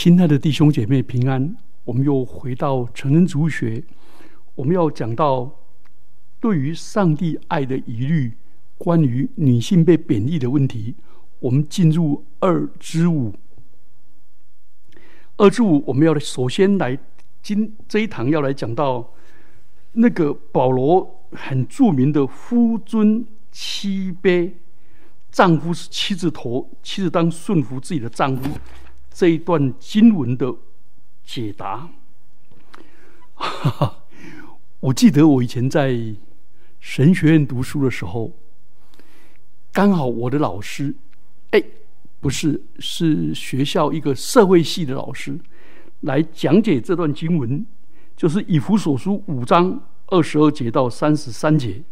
亲爱的弟兄姐妹平安，我们又回到成人主学，我们要讲到对于上帝爱的疑虑，关于女性被贬义的问题。我们进入二之五，二之五，我们要首先来今这一堂要来讲到那个保罗很著名的夫尊妻卑，丈夫是妻子头，妻子当顺服自己的丈夫。这一段经文的解答，哈 哈我记得我以前在神学院读书的时候，刚好我的老师，哎，不是，是学校一个社会系的老师来讲解这段经文，就是以弗所书五章二十二节到三十三节。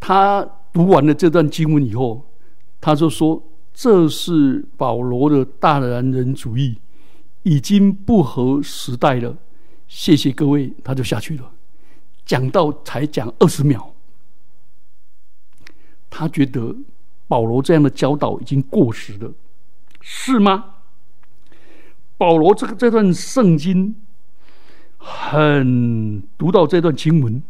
他读完了这段经文以后，他就说。这是保罗的大男人主义，已经不合时代了。谢谢各位，他就下去了。讲到才讲二十秒，他觉得保罗这样的教导已经过时了，是吗？保罗这个这段圣经，很读到这段经文，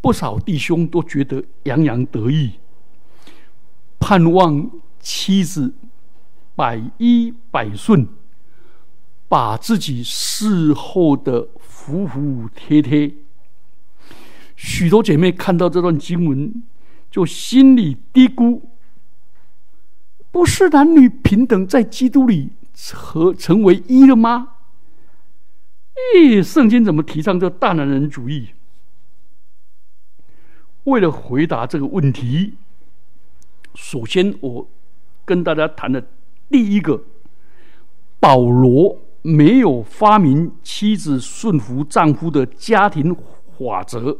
不少弟兄都觉得洋洋得意，盼望。妻子百依百顺，把自己侍候的服服帖帖。许多姐妹看到这段经文，就心里嘀咕：不是男女平等在基督里和成为一了吗？咦，圣经怎么提倡这大男人主义？为了回答这个问题，首先我。跟大家谈的第一个，保罗没有发明妻子顺服丈夫的家庭法则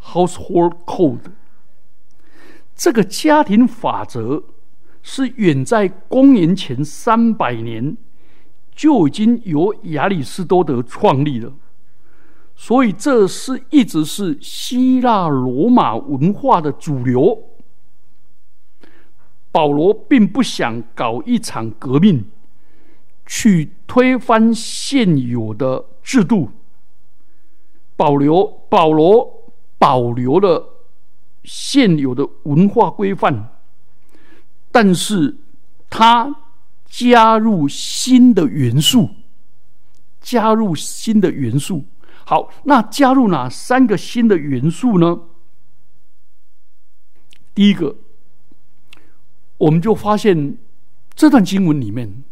（household code）。这个家庭法则是远在公元前三百年就已经由亚里士多德创立了，所以这是一直是希腊罗马文化的主流。保罗并不想搞一场革命，去推翻现有的制度。保留保罗保留了现有的文化规范，但是他加入新的元素，加入新的元素。好，那加入哪三个新的元素呢？第一个。我们就发现这段经文里面，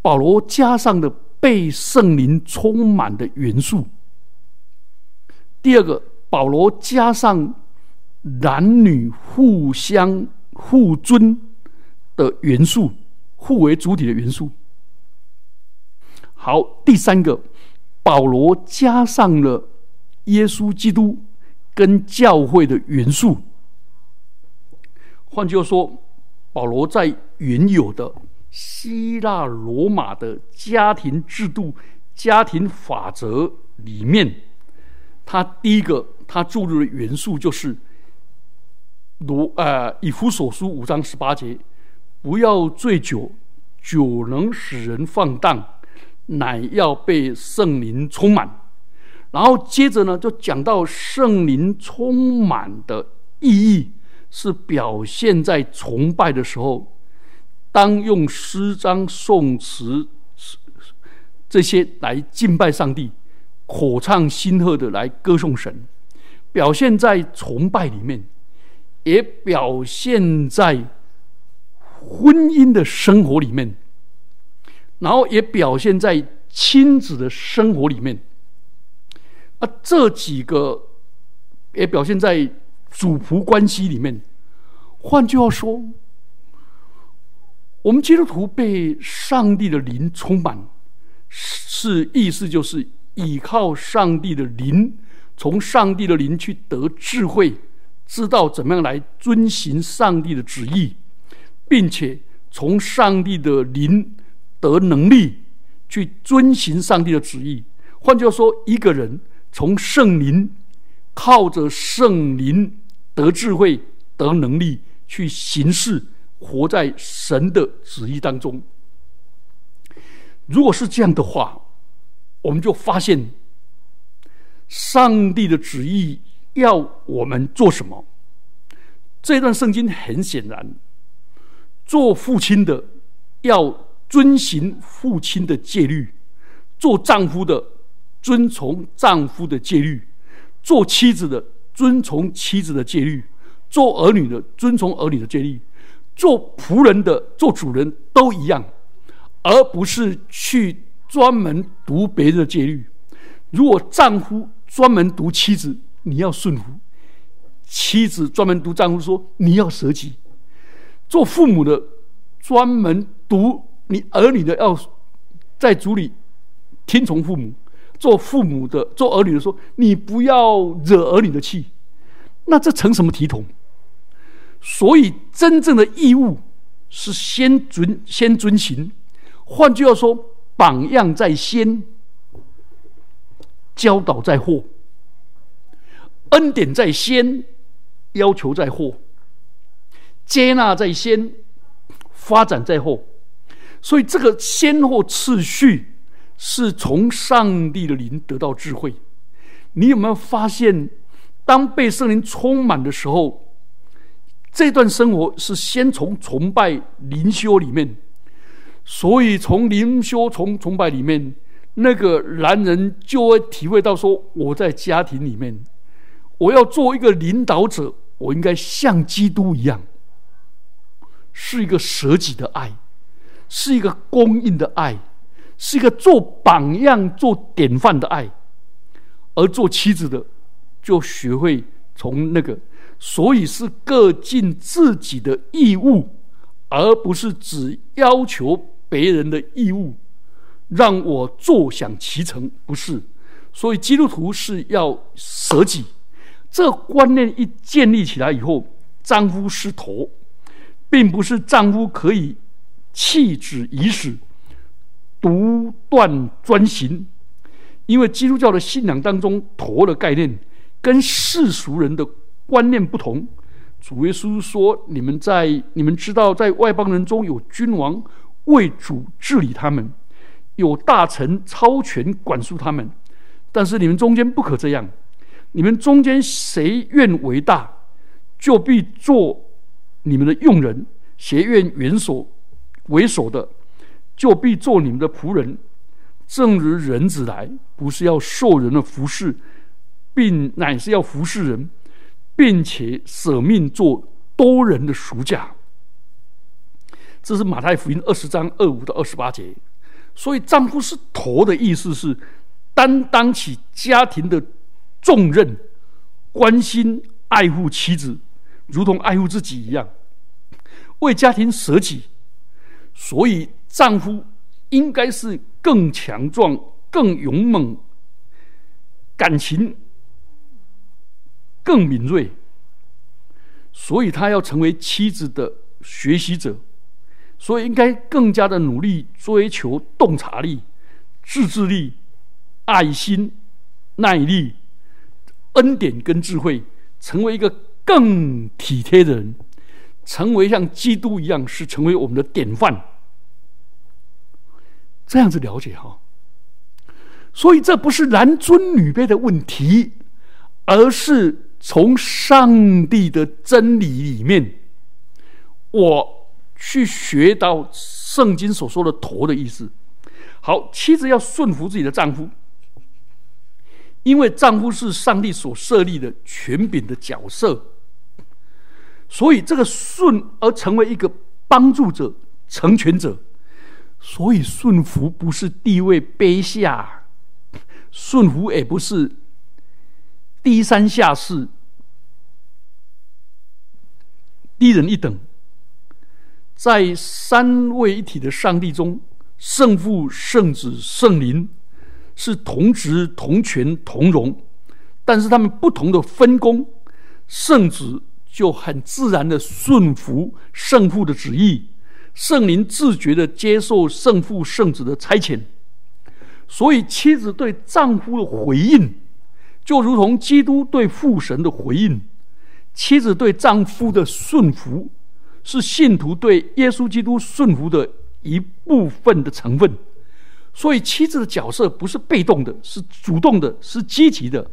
保罗加上的被圣灵充满的元素。第二个，保罗加上男女互相互尊的元素，互为主体的元素。好，第三个，保罗加上了耶稣基督跟教会的元素。换句话说。保罗在原有的希腊罗马的家庭制度、家庭法则里面，他第一个他注入的元素就是罗呃以弗所书五章十八节，不要醉酒，酒能使人放荡，乃要被圣灵充满。然后接着呢，就讲到圣灵充满的意义。是表现在崇拜的时候，当用诗章、颂词这些来敬拜上帝，口唱心和的来歌颂神；表现在崇拜里面，也表现在婚姻的生活里面，然后也表现在亲子的生活里面。啊，这几个也表现在。主仆关系里面，换句话说，我们基督徒被上帝的灵充满，是意思就是依靠上帝的灵，从上帝的灵去得智慧，知道怎么样来遵行上帝的旨意，并且从上帝的灵得能力去遵行上帝的旨意。换句话说，一个人从圣灵靠着圣灵。得智慧，得能力，去行事，活在神的旨意当中。如果是这样的话，我们就发现，上帝的旨意要我们做什么？这段圣经很显然，做父亲的要遵循父亲的戒律，做丈夫的遵从丈夫的戒律，做妻子的遵从妻子的戒律，做儿女的遵从儿女的戒律，做仆人的做主人都一样，而不是去专门读别人的戒律。如果丈夫专门读妻子，你要顺服。妻子专门读丈夫说：“你要舍己。”做父母的专门读你儿女的要在主里听从父母。做父母的做儿女的说：“你不要惹儿女的气。”那这成什么体统？所以真正的义务是先遵先遵行。换句话说，榜样在先，教导在后，恩典在先。要求在后，接纳在先，发展在后，所以这个先后次序是从上帝的灵得到智慧。你有没有发现，当被圣灵充满的时候，这段生活是先从崇拜灵修里面，所以从灵修从崇拜里面，那个男人就会体会到说：我在家庭里面，我要做一个领导者。我应该像基督一样，是一个舍己的爱，是一个供应的爱，是一个做榜样、做典范的爱。而做妻子的，就学会从那个，所以是各尽自己的义务，而不是只要求别人的义务，让我坐享其成。不是，所以基督徒是要舍己。这观念一建立起来以后，丈夫是头，并不是丈夫可以弃子以死，独断专行。因为基督教的信仰当中，陀的概念跟世俗人的观念不同。主耶稣说：“你们在你们知道，在外邦人中有君王为主治理他们，有大臣超权管束他们，但是你们中间不可这样。”你们中间谁愿为大，就必做你们的用人；谁愿元首为首的，就必做你们的仆人。正如人子来，不是要受人的服侍，并乃是要服侍人，并且舍命做多人的赎价。这是马太福音二十章二五到二十八节。所以，丈夫是头的意思是担当起家庭的。重任，关心爱护妻子，如同爱护自己一样，为家庭舍己。所以，丈夫应该是更强壮、更勇猛，感情更敏锐。所以他要成为妻子的学习者，所以应该更加的努力追求洞察力、自制力、爱心、耐力。恩典跟智慧，成为一个更体贴的人，成为像基督一样，是成为我们的典范。这样子了解哈，所以这不是男尊女卑的问题，而是从上帝的真理里面，我去学到圣经所说的“陀”的意思。好，妻子要顺服自己的丈夫。因为丈夫是上帝所设立的权柄的角色，所以这个顺而成为一个帮助者、成全者。所以顺服不是地位卑下，顺服也不是低三下四、低人一等。在三位一体的上帝中，圣父、圣子、圣灵。是同职同权同荣，但是他们不同的分工，圣子就很自然的顺服圣父的旨意，圣灵自觉的接受圣父圣子的差遣，所以妻子对丈夫的回应，就如同基督对父神的回应，妻子对丈夫的顺服，是信徒对耶稣基督顺服的一部分的成分。所以妻子的角色不是被动的，是主动的，是积极的，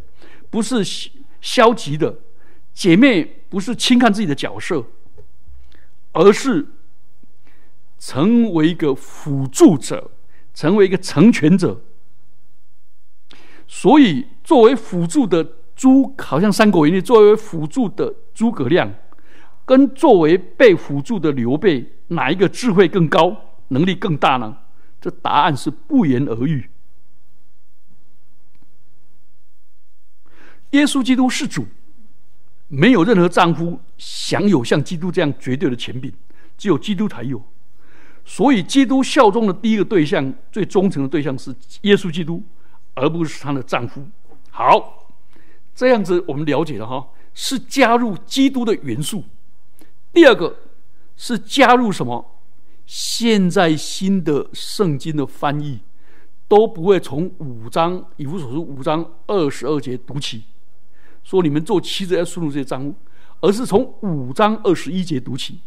不是消极的。姐妹不是轻看自己的角色，而是成为一个辅助者，成为一个成全者。所以，作为辅助的诸，好像《三国演义》作为辅助的诸葛亮，跟作为被辅助的刘备，哪一个智慧更高，能力更大呢？这答案是不言而喻。耶稣基督是主。没有任何丈夫享有像基督这样绝对的权柄，只有基督才有。所以，基督效忠的第一个对象、最忠诚的对象是耶稣基督，而不是她的丈夫。好，这样子我们了解了哈，是加入基督的元素。第二个是加入什么？现在新的圣经的翻译都不会从五章以弗所书五章二十二节读起。说你们做妻子要顺服这些丈夫，而是从五章二十一节读起。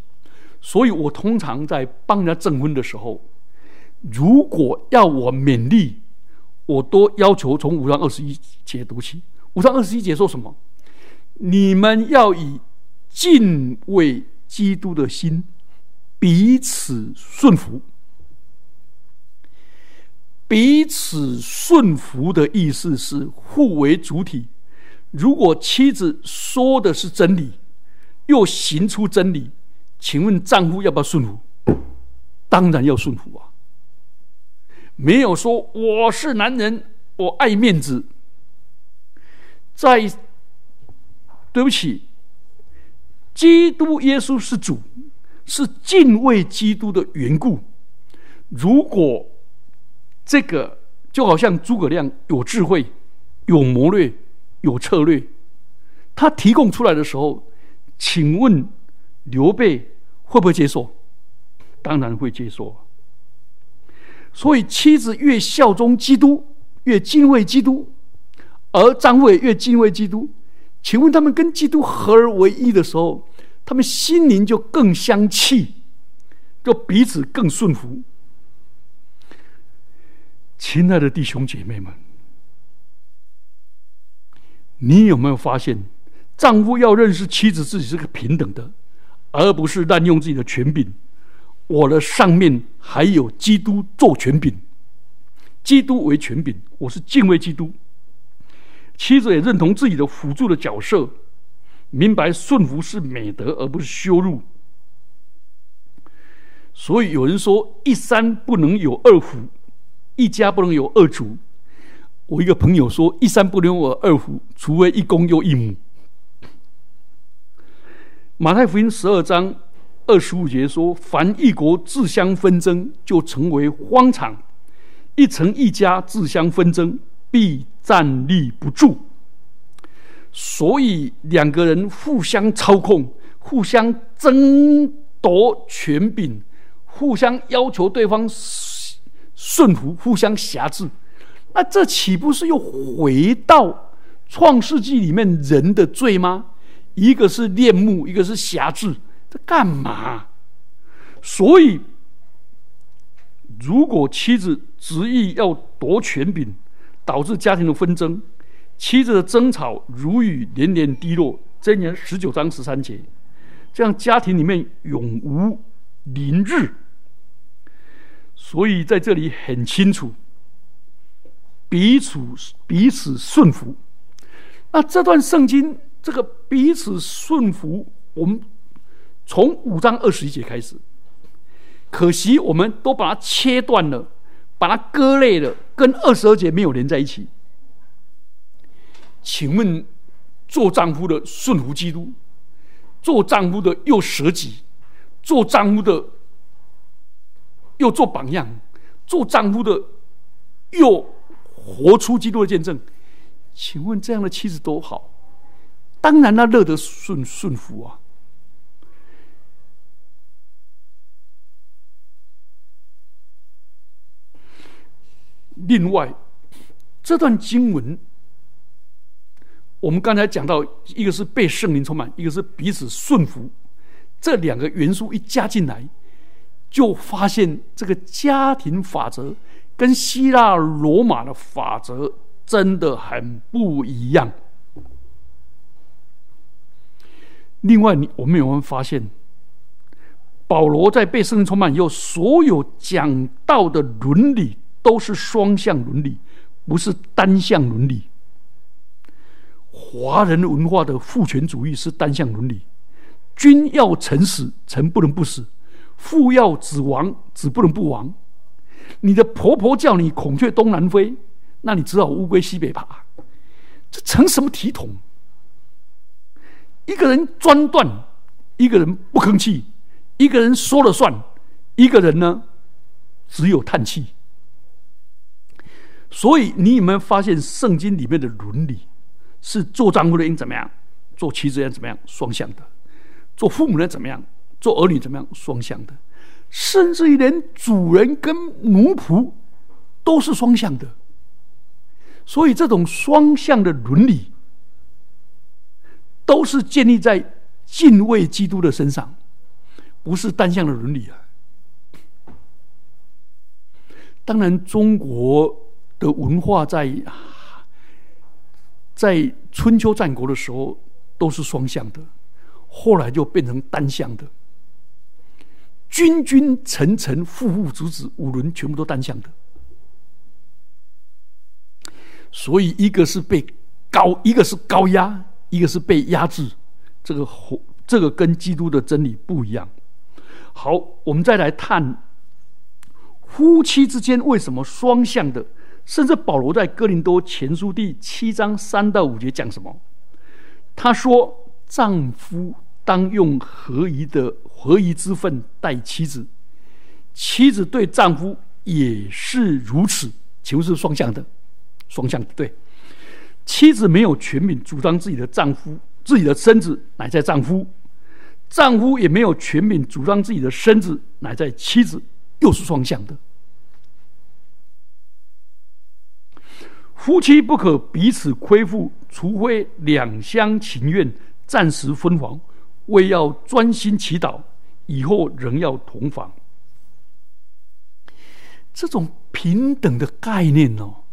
所以我通常在帮人家证婚的时候，如果要我勉励，我都要求从五章二十一节读起。五章二十一节说什么？你们要以敬畏基督的心彼此顺服。彼此顺服的意思是互为主体。如果妻子说的是真理，又行出真理，请问丈夫要不要顺服？当然要顺服啊！没有说我是男人，我爱面子。在对不起，基督耶稣是主，是敬畏基督的缘故。如果这个就好像诸葛亮有智慧，有谋略。有策略，他提供出来的时候，请问刘备会不会接受？当然会接受。所以妻子越效忠基督，越敬畏基督，而张伟越敬畏基督。请问他们跟基督合而为一的时候，他们心灵就更相契，就彼此更顺服。亲爱的弟兄姐妹们。你有没有发现，丈夫要认识妻子自己是个平等的，而不是滥用自己的权柄。我的上面还有基督做权柄，基督为权柄，我是敬畏基督。妻子也认同自己的辅助的角色，明白顺服是美德，而不是羞辱。所以有人说，一山不能有二虎，一家不能有二主。我一个朋友说：“一山不能有二虎，除非一公又一母。”马太福音十二章二十五节说：“凡一国自相纷争，就成为荒场；一城一家自相纷争，必站立不住。”所以两个人互相操控，互相争夺权柄，互相要求对方顺服，互相辖制。那这岂不是又回到创世纪里面人的罪吗？一个是恋慕，一个是狭制，这干嘛？所以，如果妻子执意要夺权柄，导致家庭的纷争，妻子的争吵如雨连连滴落。箴言十九章十三节，这样家庭里面永无宁日。所以在这里很清楚。彼此彼此顺服，那这段圣经这个彼此顺服，我们从五章二十一节开始，可惜我们都把它切断了，把它割裂了，跟二十二节没有连在一起。请问，做丈夫的顺服基督，做丈夫的又舍己，做丈夫的又做榜样，做丈夫的又。活出基督的见证，请问这样的妻子多好？当然，他乐得顺顺服啊。另外，这段经文，我们刚才讲到，一个是被圣灵充满，一个是彼此顺服，这两个元素一加进来，就发现这个家庭法则。跟希腊罗马的法则真的很不一样。另外，你我们有没有发现，保罗在被圣灵充满以后，所有讲到的伦理都是双向伦理，不是单向伦理。华人文化的父权主义是单向伦理，君要臣死，臣不能不死；父要子亡，子不能不亡。你的婆婆叫你孔雀东南飞，那你只好乌龟西北爬，这成什么体统？一个人专断，一个人不吭气，一个人说了算，一个人呢只有叹气。所以你有没有发现圣经里面的伦理是做丈夫的应怎么样，做妻子应怎么样，双向的；做父母的怎么样，做儿女怎么样，双向的。甚至于连主人跟奴仆都是双向的。所以这种双向的伦理。都是建立在敬畏基督的身上，不是单向的伦理啊。当然，中国的文化在在春秋战国的时候都是双向的，后来就变成单向的。君君臣臣父父子子五伦全部都单向的，所以一个是被高，一个是高压。一个是被压制，这个这个跟基督的真理不一样。好，我们再来探夫妻之间为什么双向的？甚至保罗在哥林多前书第七章三到五节讲什么？他说：“丈夫当用合宜的合宜之分待妻子，妻子对丈夫也是如此。”请问是双向的？双向，对。妻子没有权柄主张自己的丈夫自己的身子乃在丈夫，丈夫也没有权柄主张自己的身子乃在妻子，又是双向的。夫妻不可彼此亏负，除非两厢情愿，暂时分房，为要专心祈祷，以后仍要同房。这种平等的概念哦，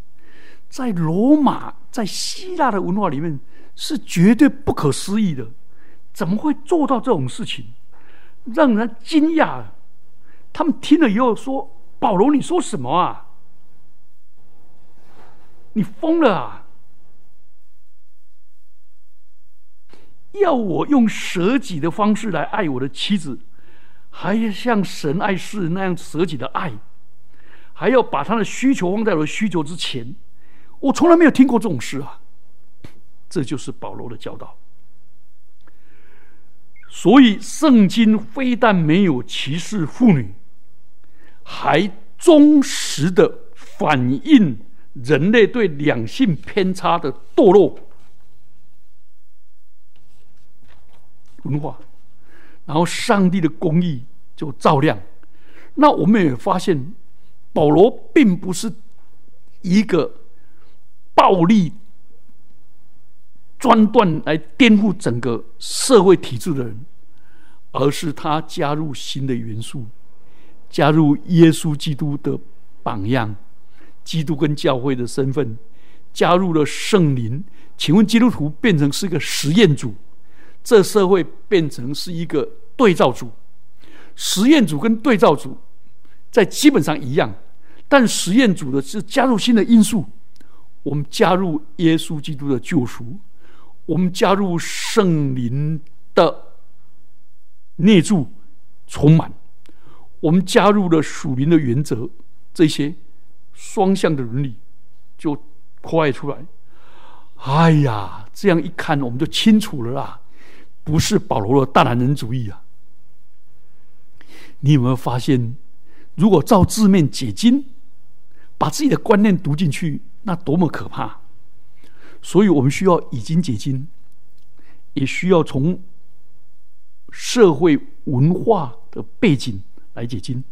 在罗马。在希腊的文化里面是绝对不可思议的，怎么会做到这种事情？让人惊讶。他们听了以后说：“保罗，你说什么啊？你疯了啊！要我用舍己的方式来爱我的妻子，还要像神爱世人那样舍己的爱，还要把他的需求放在我的需求之前。”我从来没有听过这种事啊！这就是保罗的教导。所以，圣经非但没有歧视妇女，还忠实的反映人类对两性偏差的堕落文化。然后，上帝的公义就照亮。那我们也发现，保罗并不是一个。暴力专断来颠覆整个社会体制的人，而是他加入新的元素，加入耶稣基督的榜样，基督跟教会的身份，加入了圣灵。请问基督徒变成是一个实验组，这社会变成是一个对照组。实验组跟对照组在基本上一样，但实验组的是加入新的因素。我们加入耶稣基督的救赎，我们加入圣灵的内住充满，我们加入了属灵的原则，这些双向的伦理就扩外出来。哎呀，这样一看我们就清楚了啦，不是保罗的大男人主义啊！你有没有发现，如果照字面解经，把自己的观念读进去？那多么可怕！所以我们需要以经解经，也需要从社会文化的背景来解经。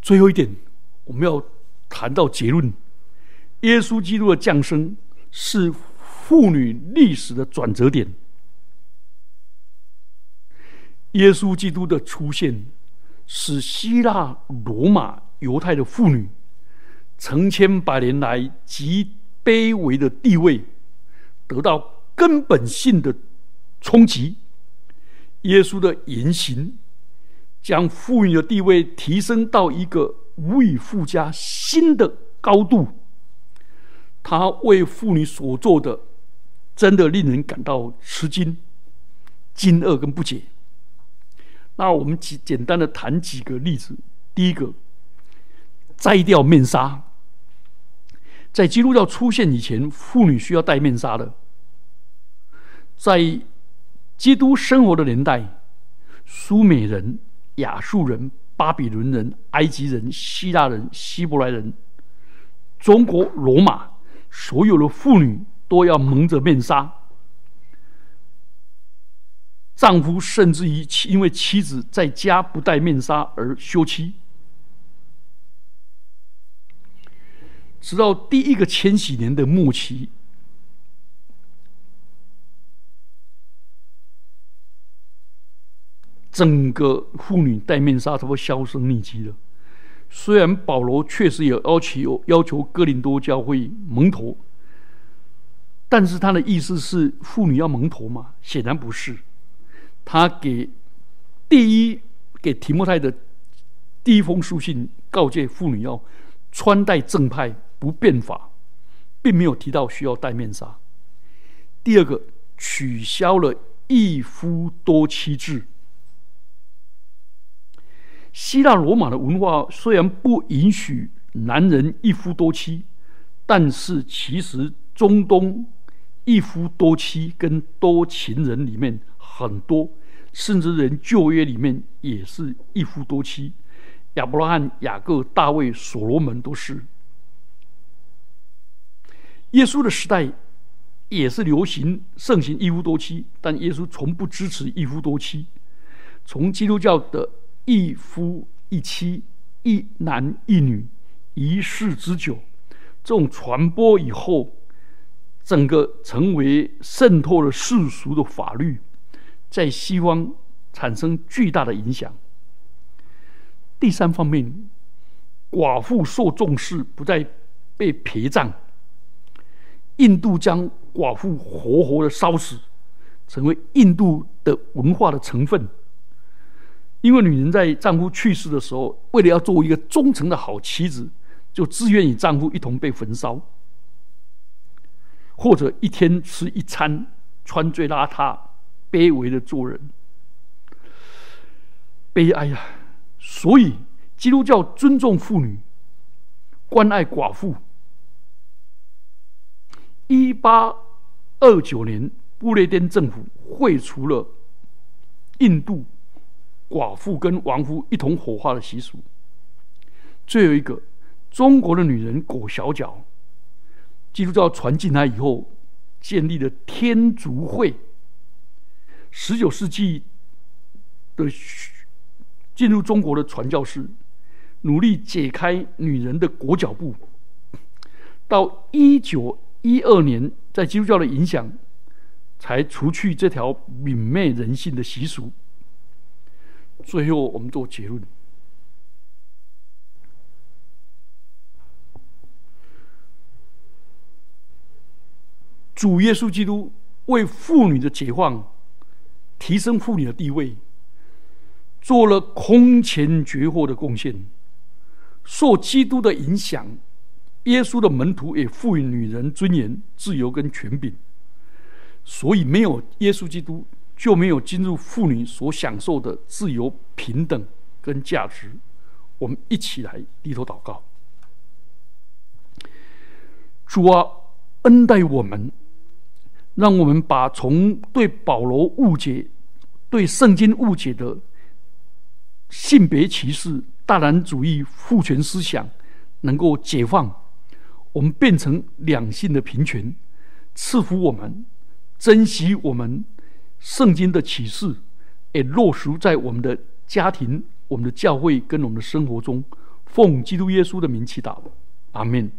最后一点，我们要谈到结论：耶稣基督的降生是妇女历史的转折点。耶稣基督的出现，使希腊、罗马、犹太的妇女。成千百年来极卑微的地位得到根本性的冲击。耶稣的言行将妇女的地位提升到一个无以复加新的高度。他为妇女所做的，真的令人感到吃惊、惊愕跟不解。那我们简简单的谈几个例子。第一个，摘掉面纱。在基督教出现以前，妇女需要戴面纱的。在基督生活的年代，苏美人、亚述人、巴比伦人、埃及人、希腊人、希伯来人、中国罗马，所有的妇女都要蒙着面纱。丈夫甚至于因为妻子在家不戴面纱而休妻。直到第一个千禧年的末期。整个妇女戴面纱都会销声匿迹了。虽然保罗确实有要求要求哥林多教会蒙头，但是他的意思是妇女要蒙头吗？显然不是。他给第一给提摩太的第一封书信告诫妇女要穿戴正派，不变法，并没有提到需要戴面纱。第二个，取消了一夫多妻制。希腊罗马的文化虽然不允许男人一夫多妻，但是其实中东一夫多妻跟多情人里面很多，甚至连旧约里面也是一夫多妻。亚伯拉罕、雅各、大卫、所罗门都是。耶稣的时代也是流行盛行一夫多妻，但耶稣从不支持一夫多妻。从基督教的。一夫一妻，一男一女，一世之久，这种传播以后，整个成为渗透了世俗的法律，在西方产生巨大的影响。第三方面，寡妇受重视，不再被陪葬。印度将寡妇活活的烧死，成为印度的文化的成分。因为女人在丈夫去世的时候，为了要做一个忠诚的好妻子，就自愿与丈夫一同被焚烧，或者一天吃一餐，穿最邋遢、卑微的做人。悲哀呀！所以基督教尊重妇女，关爱寡妇。一八二九年，不列颠政府废除了印度。寡妇跟亡夫一同火化的习俗。最后一个，中国的女人裹小脚。基督教传进来以后，建立了天竺会。十九世纪的进入中国的传教士，努力解开女人的裹脚布。到一九一二年，在基督教的影响，才除去这条泯灭人性的习俗。最后，我们做结论：主耶稣基督为妇女的解放、提升妇女的地位，做了空前绝后的贡献。受基督的影响，耶稣的门徒也赋予女人尊严、自由跟权柄。所以，没有耶稣基督。就没有进入妇女所享受的自由、平等跟价值。我们一起来低头祷告：主啊，恩待我们，让我们把从对保罗误解、对圣经误解的性别歧视、大男主义、父权思想，能够解放，我们变成两性的平权，赐福我们，珍惜我们。圣经的启示也落实在我们的家庭、我们的教会跟我们的生活中。奉基督耶稣的名祈祷，阿门。